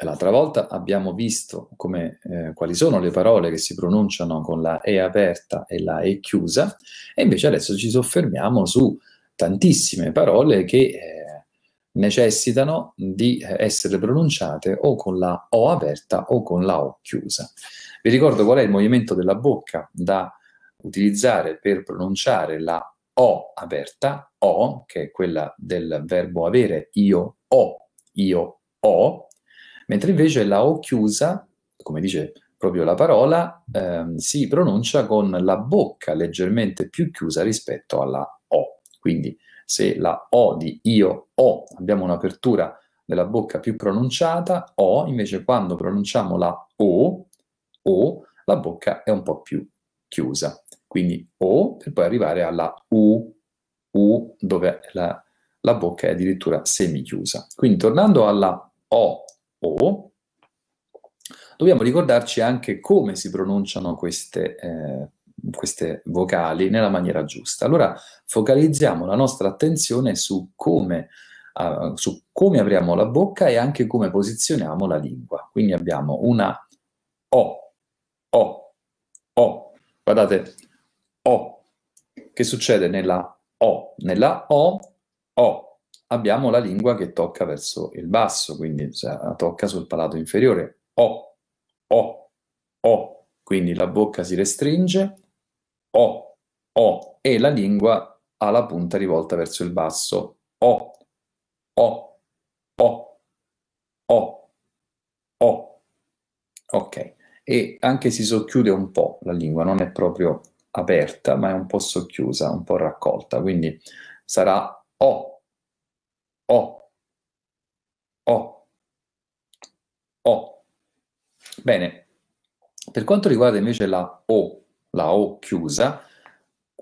L'altra volta abbiamo visto come, eh, quali sono le parole che si pronunciano con la E aperta e la E chiusa e invece adesso ci soffermiamo su tantissime parole che eh, necessitano di essere pronunciate o con la O aperta o con la O chiusa. Vi ricordo qual è il movimento della bocca da utilizzare per pronunciare la O aperta, O, che è quella del verbo avere, io ho, io ho, mentre invece la O chiusa, come dice proprio la parola, ehm, si pronuncia con la bocca leggermente più chiusa rispetto alla O. Quindi se la O di io ho abbiamo un'apertura della bocca più pronunciata, O invece quando pronunciamo la O, O, la bocca è un po' più chiusa. Quindi O per poi arrivare alla U, U dove la, la bocca è addirittura semichiusa. Quindi tornando alla O o, dobbiamo ricordarci anche come si pronunciano queste, eh, queste vocali nella maniera giusta. Allora focalizziamo la nostra attenzione su come, uh, su come apriamo la bocca e anche come posizioniamo la lingua. Quindi abbiamo una O, O, O. Guardate, O. Che succede nella O? Nella O, O abbiamo la lingua che tocca verso il basso, quindi cioè, tocca sul palato inferiore. O, O, O, quindi la bocca si restringe, O, O, e la lingua ha la punta rivolta verso il basso. O, O, O, O, O. Ok, e anche si socchiude un po' la lingua, non è proprio aperta, ma è un po' socchiusa, un po' raccolta, quindi sarà O, o. O. O. Bene, per quanto riguarda invece la O, la O chiusa,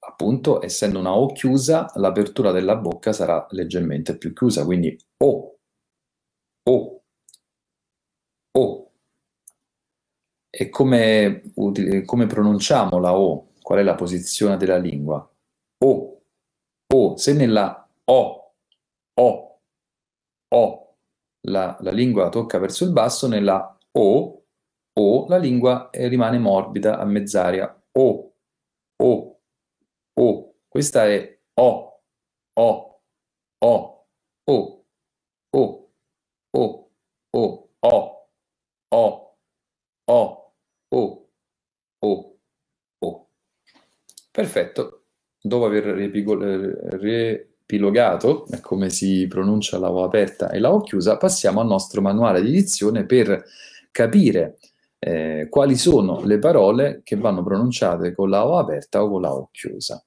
appunto, essendo una O chiusa, l'apertura della bocca sarà leggermente più chiusa, quindi O, O, O. E come, come pronunciamo la O? Qual è la posizione della lingua? O, O. Se nella O, O o, la, la lingua tocca verso il basso, nella O, O, la lingua eh, rimane morbida a mezz'aria. O, O, O. Questa è O, O, O, O, O, O, O, O, O, O, O, O, O. Perfetto. Dopo aver ripigolato epilogato, è come si pronuncia la O aperta e la O chiusa, passiamo al nostro manuale di dizione per capire eh, quali sono le parole che vanno pronunciate con la O aperta o con la O chiusa.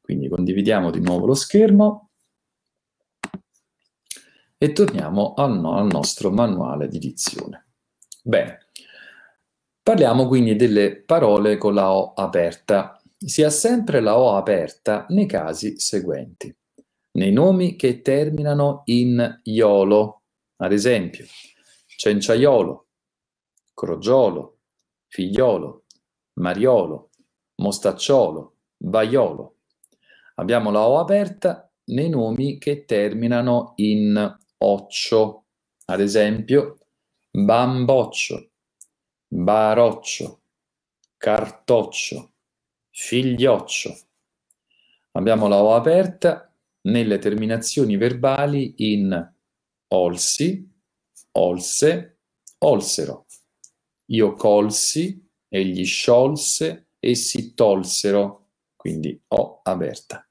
Quindi condividiamo di nuovo lo schermo e torniamo al, no, al nostro manuale di dizione. Bene, parliamo quindi delle parole con la O aperta. Si ha sempre la O aperta nei casi seguenti nei nomi che terminano in iolo, ad esempio cenciaiolo, crogiolo, figliolo, mariolo, mostacciolo, baiolo. Abbiamo la O aperta nei nomi che terminano in occio, ad esempio bamboccio, baroccio, cartoccio, figlioccio. Abbiamo la O aperta nelle terminazioni verbali in olsi, olse, olsero. Io colsi, egli sciolse, essi tolsero, quindi O aperta.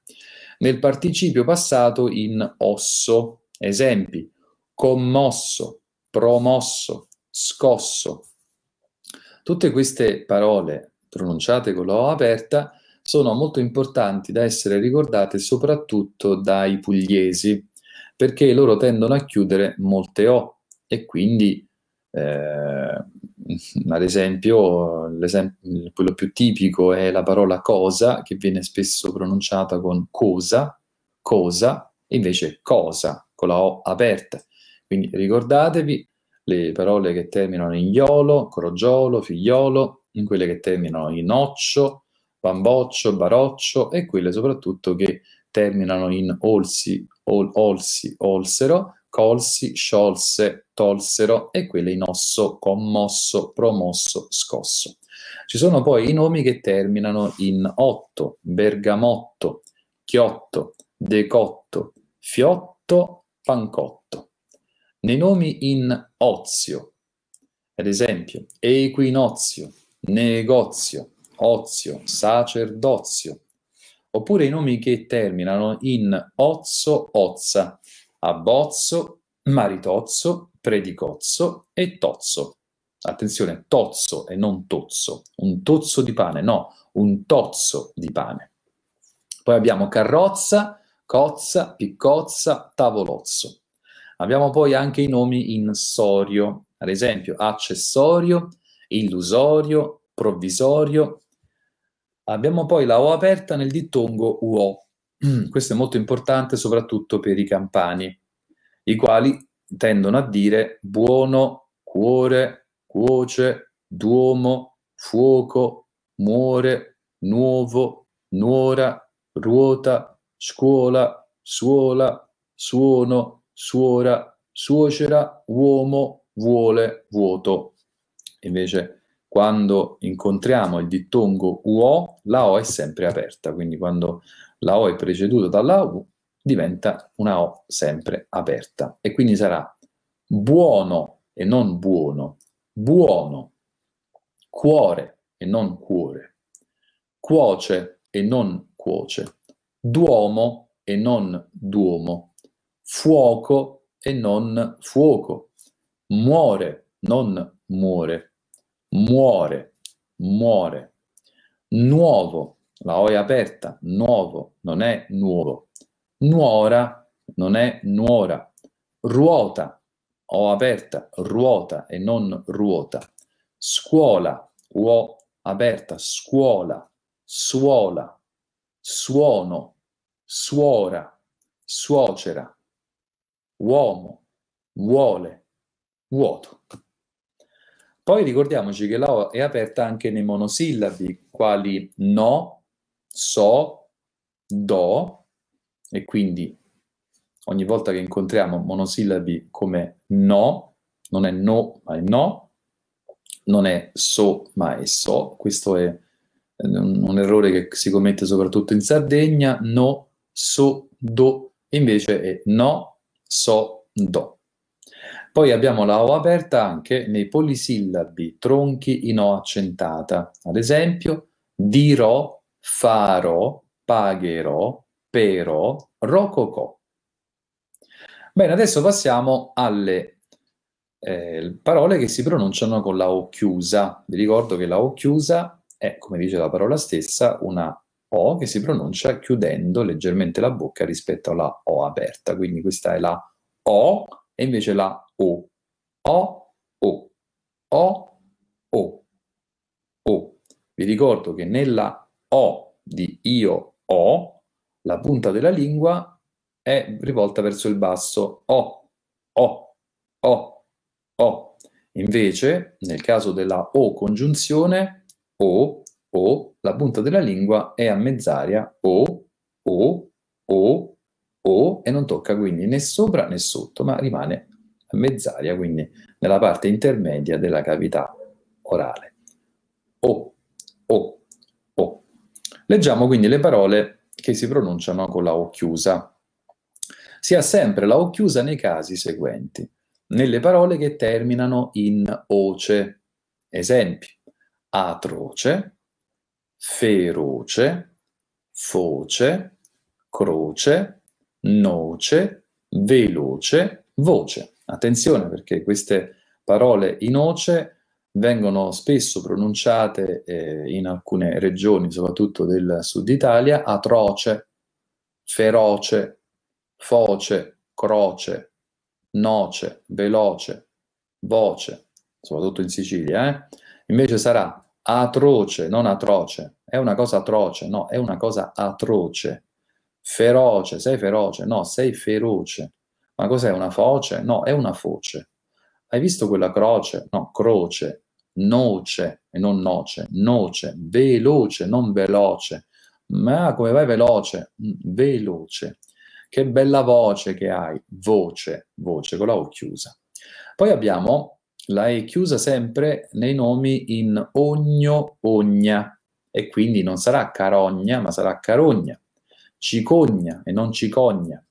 Nel participio passato in osso, esempi, commosso, promosso, scosso. Tutte queste parole pronunciate con la O aperta sono molto importanti da essere ricordate soprattutto dai pugliesi, perché loro tendono a chiudere molte O e quindi, eh, ad esempio, quello più tipico è la parola cosa, che viene spesso pronunciata con cosa, cosa, invece cosa, con la O aperta. Quindi ricordatevi le parole che terminano in iolo, crogiolo, figliolo, in quelle che terminano in occio, bamboccio, baroccio e quelle soprattutto che terminano in olsi, ol, olsi, olsero, colsi, sciolse, tolsero e quelle in osso, commosso, promosso, scosso. Ci sono poi i nomi che terminano in otto, bergamotto, chiotto, decotto, fiotto, pancotto. Nei nomi in ozio, ad esempio, equinozio, negozio, ozio, sacerdozio, oppure i nomi che terminano in ozzo, ozza, abbozzo, maritozzo, predicozzo e tozzo. Attenzione, tozzo e non tozzo, un tozzo di pane, no, un tozzo di pane. Poi abbiamo carrozza, cozza, piccozza, tavolozzo. Abbiamo poi anche i nomi in sorio, ad esempio accessorio, illusorio, provvisorio, Abbiamo poi la O aperta nel dittongo UO. Questo è molto importante soprattutto per i campani, i quali tendono a dire buono, cuore, cuoce, duomo, fuoco, muore, nuovo, nuora, ruota, scuola, suola, suono, suora, suocera, uomo, vuole, vuoto. Invece quando incontriamo il dittongo UO, la O è sempre aperta, quindi quando la O è preceduta dalla U diventa una O sempre aperta. E quindi sarà buono e non buono, buono, cuore e non cuore, cuoce e non cuoce, duomo e non duomo, fuoco e non fuoco, muore, non muore muore, muore. Nuovo, la O è aperta, nuovo, non è nuovo. Nuora, non è nuora. Ruota, O aperta, ruota e non ruota. Scuola, U aperta, scuola, suola, suono, suora, suocera, uomo, vuole, vuoto. Poi ricordiamoci che la O è aperta anche nei monosillabi, quali no, so, do, e quindi ogni volta che incontriamo monosillabi come no, non è no, ma è no, non è so, ma è so, questo è un errore che si commette soprattutto in Sardegna, no, so, do, invece è no, so, do. Poi abbiamo la O aperta anche nei polisillabi tronchi in O accentata. Ad esempio, dirò, farò, pagherò, però, rococò. Bene, adesso passiamo alle eh, parole che si pronunciano con la O chiusa. Vi ricordo che la O chiusa è, come dice la parola stessa, una O che si pronuncia chiudendo leggermente la bocca rispetto alla O aperta. Quindi questa è la O e invece la O. O, O. O, O. O. Vi ricordo che nella O di io ho, la punta della lingua è rivolta verso il basso. O, O, O, O. Invece, nel caso della O congiunzione, O, O, la punta della lingua è a mezz'aria. O, O, O, O e non tocca quindi né sopra né sotto, ma rimane mezz'aria, quindi nella parte intermedia della cavità orale. O, O, O. Leggiamo quindi le parole che si pronunciano con la O chiusa. Si ha sempre la O chiusa nei casi seguenti. Nelle parole che terminano in oce. Esempi. Atroce, feroce, foce, croce, noce, veloce, voce. Attenzione perché queste parole in oce vengono spesso pronunciate eh, in alcune regioni, soprattutto del sud Italia, atroce, feroce, foce, croce, noce, veloce, voce, soprattutto in Sicilia, eh? invece sarà atroce, non atroce, è una cosa atroce, no, è una cosa atroce, feroce, sei feroce, no, sei feroce, ma cos'è una foce? No, è una foce. Hai visto quella croce? No, croce, noce e non noce, noce, veloce, non veloce. Ma come vai veloce? Mm, veloce. Che bella voce che hai, voce, voce con la O chiusa. Poi abbiamo la E chiusa sempre nei nomi in ogno, ogna, e quindi non sarà carogna, ma sarà carogna, cicogna e non cicogna,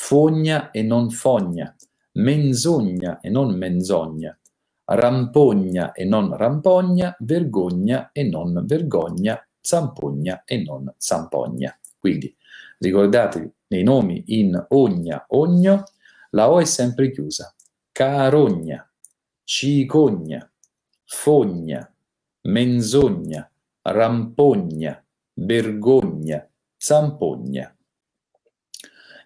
fogna e non fogna, menzogna e non menzogna, rampogna e non rampogna, vergogna e non vergogna, zampogna e non zampogna. Quindi ricordatevi, nei nomi in ogna, ogno, la O è sempre chiusa. Carogna, cicogna, fogna, menzogna, rampogna, vergogna, zampogna.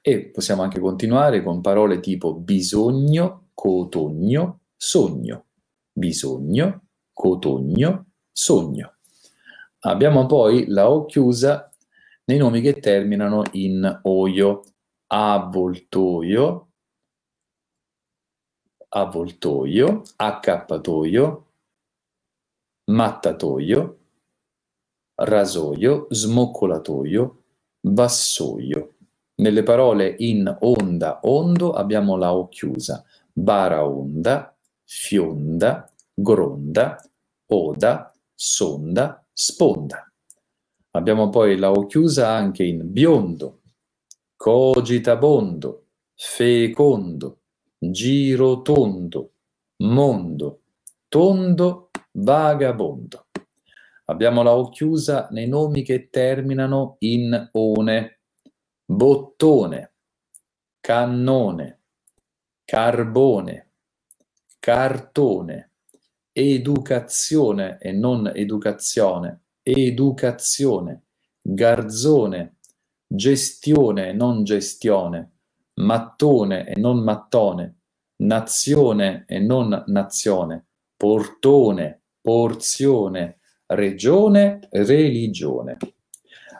E possiamo anche continuare con parole tipo bisogno, cotogno, sogno. Bisogno, cotogno, sogno. Abbiamo poi la O chiusa nei nomi che terminano in oio, avvoltoio, avvoltoio, accappatoio, mattatoio, rasoio, smoccolatoio, vassoio. Nelle parole in onda, ondo abbiamo la O chiusa, baraonda, fionda, gronda, oda, sonda, sponda. Abbiamo poi la O chiusa anche in biondo, cogitabondo, fecondo, girotondo, mondo, tondo, vagabondo. Abbiamo la O chiusa nei nomi che terminano in one, bottone, cannone, carbone, cartone, educazione e non educazione, educazione, garzone, gestione e non gestione, mattone e non mattone, nazione e non nazione, portone, porzione, regione, religione.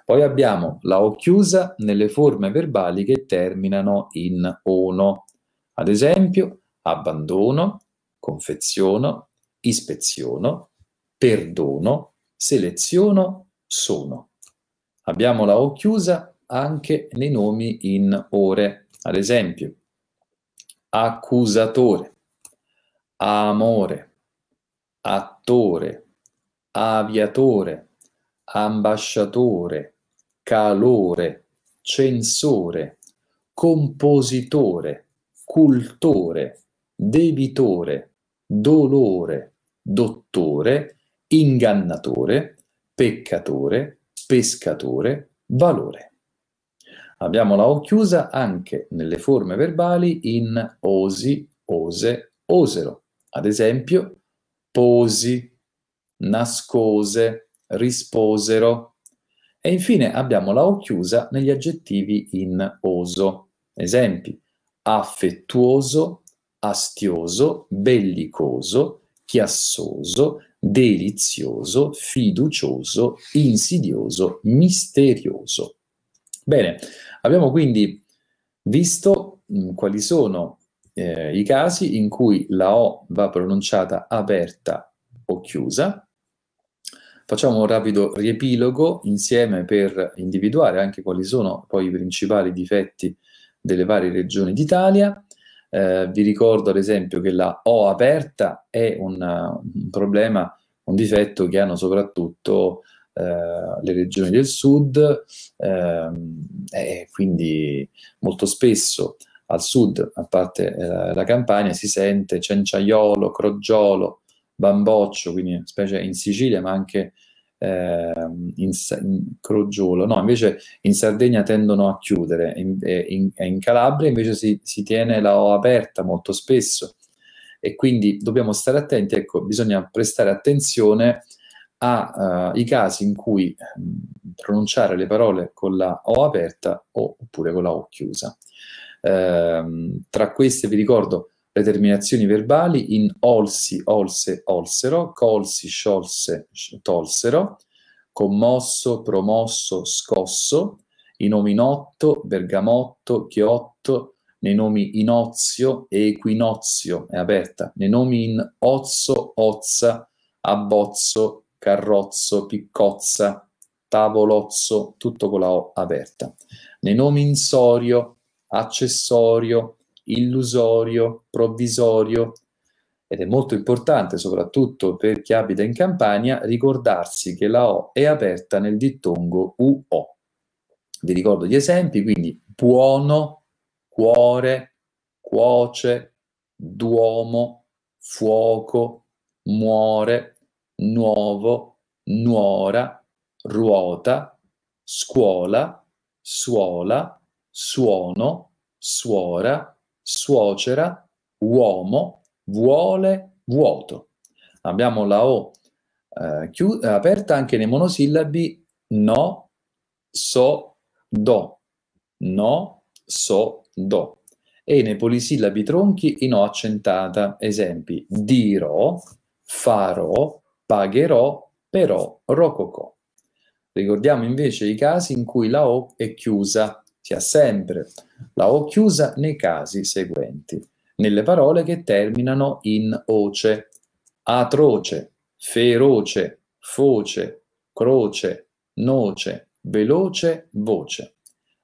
Poi abbiamo la O chiusa nelle forme verbali che terminano in ono. Ad esempio, abbandono, confeziono, ispeziono, perdono, seleziono, sono. Abbiamo la O chiusa anche nei nomi in ore. Ad esempio, accusatore, amore, attore, aviatore, ambasciatore, calore, censore, compositore, cultore, debitore, dolore, dottore, ingannatore, peccatore, pescatore, valore. Abbiamo la O chiusa anche nelle forme verbali in osi, ose, osero. Ad esempio, posi, nascose, risposero. E infine abbiamo la O chiusa negli aggettivi in oso. Esempi, affettuoso, astioso, bellicoso, chiassoso, delizioso, fiducioso, insidioso, misterioso. Bene, abbiamo quindi visto mh, mm, quali sono eh, i casi in cui la O va pronunciata aperta o chiusa. Facciamo un rapido riepilogo insieme per individuare anche quali sono poi i principali difetti delle varie regioni d'Italia. Eh, vi ricordo ad esempio che la O aperta è un, un problema, un difetto che hanno soprattutto eh, le regioni del sud ehm, e quindi molto spesso al sud, a parte eh, la campagna, si sente cenciaiolo, crogiolo, bamboccio, quindi specie in Sicilia, ma anche eh, in, in, crogiolo. No, invece in Sardegna tendono a chiudere, in, in, in Calabria invece si, si, tiene la O aperta molto spesso. e quindi dobbiamo stare attenti, ecco, bisogna prestare attenzione ai uh, casi in cui mh, pronunciare le parole con la O aperta oppure con la O chiusa. Uh, tra queste vi ricordo le terminazioni verbali in olsi, olse, olsero, colsi, sciolse, tolsero, commosso, promosso, scosso, i nomi notto, bergamotto, chiotto, nei nomi inozio e equinozio, è aperta, nei nomi in ozzo, ozza, abbozzo, carrozzo, piccozza, tavolozzo, tutto con la O aperta. Nei nomi insorio, accessorio, illusorio, provvisorio, ed è molto importante, soprattutto per chi abita in Campania, ricordarsi che la O è aperta nel dittongo UO. Vi ricordo gli esempi, quindi buono, cuore, cuoce, duomo, fuoco, muore, nuovo, nuora, ruota, scuola, suola, suono, suora, suocera, uomo, vuole, vuoto. Abbiamo la O eh, aperta anche nei monosillabi no, so, do, no, so, do. E nei polisillabi tronchi in O accentata, esempi dirò, farò, pagherò, però, rococò. Ricordiamo invece i casi in cui la O è chiusa, si ha sempre la O chiusa nei casi seguenti, nelle parole che terminano in oce, atroce, feroce, foce, croce, noce, veloce, voce.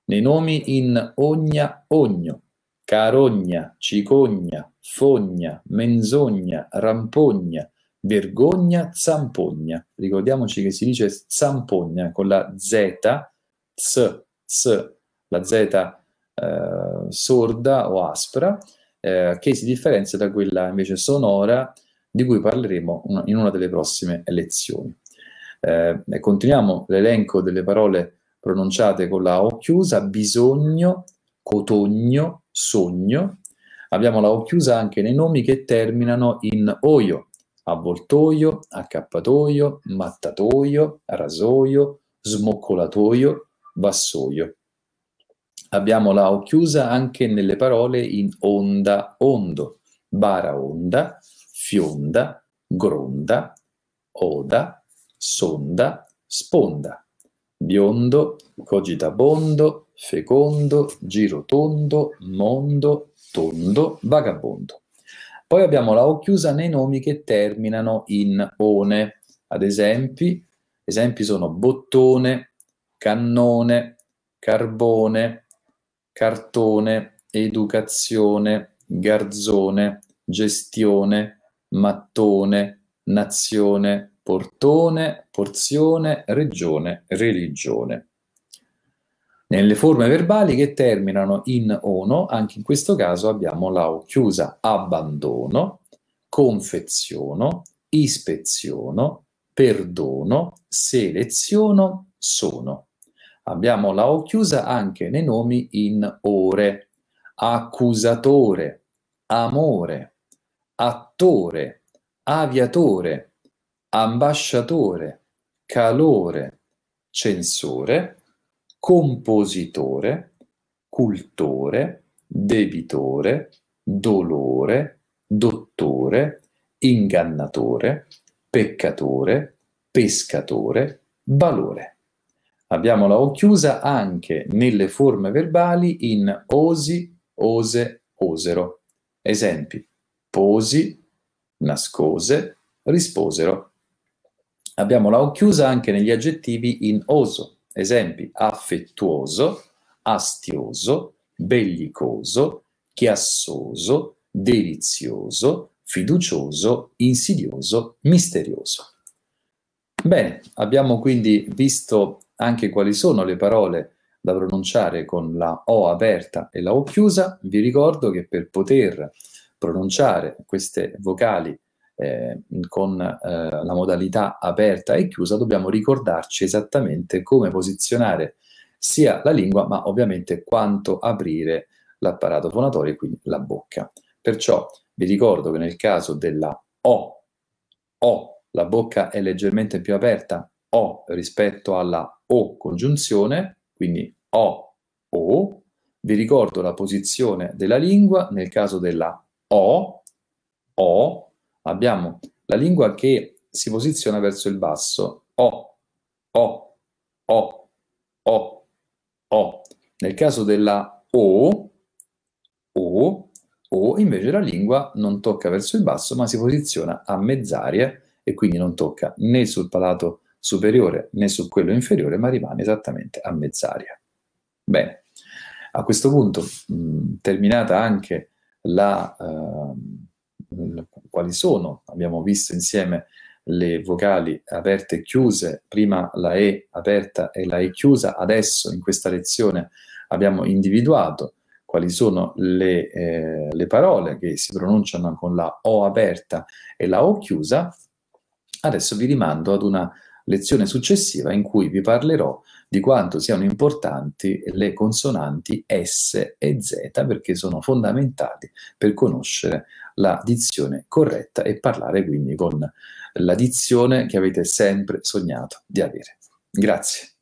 Nei nomi in ogna, ogno, carogna, cicogna, fogna, menzogna, rampogna, vergogna, zampogna. Ricordiamoci che si dice zampogna con la Z, z, z, la Z eh, sorda o aspra, eh, che si differenzia da quella invece sonora di cui parleremo in una delle prossime lezioni. Eh, continuiamo l'elenco delle parole pronunciate con la O chiusa, bisogno, cotogno, sogno. Abbiamo la O chiusa anche nei nomi che terminano in oio, avvoltoio, accappatoio, mattatoio, rasoio, smoccolatoio, vassoio. Abbiamo la O chiusa anche nelle parole in onda, ondo, baraonda, fionda, gronda, oda, sonda, sponda, biondo, cogitabondo, fecondo, girotondo, mondo, tondo, vagabondo. Poi abbiamo la O chiusa nei nomi che terminano in one, ad esempi, esempi sono bottone, cannone, carbone, cartone, educazione, garzone, gestione, mattone, nazione, portone, porzione, regione, religione. Nelle forme verbali che terminano in ono, anche in questo caso abbiamo la O chiusa, abbandono, confeziono, ispeziono, perdono, seleziono, sono. Abbiamo la O chiusa anche nei nomi in ore, accusatore, amore, attore, aviatore, ambasciatore, calore, censore, compositore, cultore, debitore, dolore, dottore, ingannatore, peccatore, pescatore, valore. Abbiamo la O chiusa anche nelle forme verbali in osi, ose, osero. Esempi: posi, nascose, risposero. Abbiamo la O chiusa anche negli aggettivi in oso, esempi affettuoso, astioso, bellicoso, chiassoso, delizioso, fiducioso, insidioso, misterioso. Bene, abbiamo quindi visto anche quali sono le parole da pronunciare con la O aperta e la O chiusa. Vi ricordo che per poter pronunciare queste vocali eh, con eh, la modalità aperta e chiusa, dobbiamo ricordarci esattamente come posizionare sia la lingua, ma ovviamente quanto aprire l'apparato fonatorio e quindi la bocca. Perciò Vi ricordo che nel caso della O, O, la bocca è leggermente più aperta, O rispetto alla O congiunzione, quindi O, O. Vi ricordo la posizione della lingua, nel caso della O, O, abbiamo la lingua che si posiziona verso il basso, O, O, O, O, O. Nel caso della O, O, O, invece la lingua non tocca verso il basso, ma si posiziona a mezz'aria e quindi non tocca né sul palato superiore né su quello inferiore, ma rimane esattamente a mezz'aria. Bene, a questo punto, mh, terminata anche la, uh, quali sono, abbiamo visto insieme le vocali aperte e chiuse, prima la E aperta e la E chiusa, adesso in questa lezione abbiamo individuato quali sono le, eh, le parole che si pronunciano con la O aperta e la O chiusa, adesso vi rimando ad una lezione successiva in cui vi parlerò di quanto siano importanti le consonanti S e Z perché sono fondamentali per conoscere la dizione corretta e parlare quindi con la dizione che avete sempre sognato di avere. Grazie.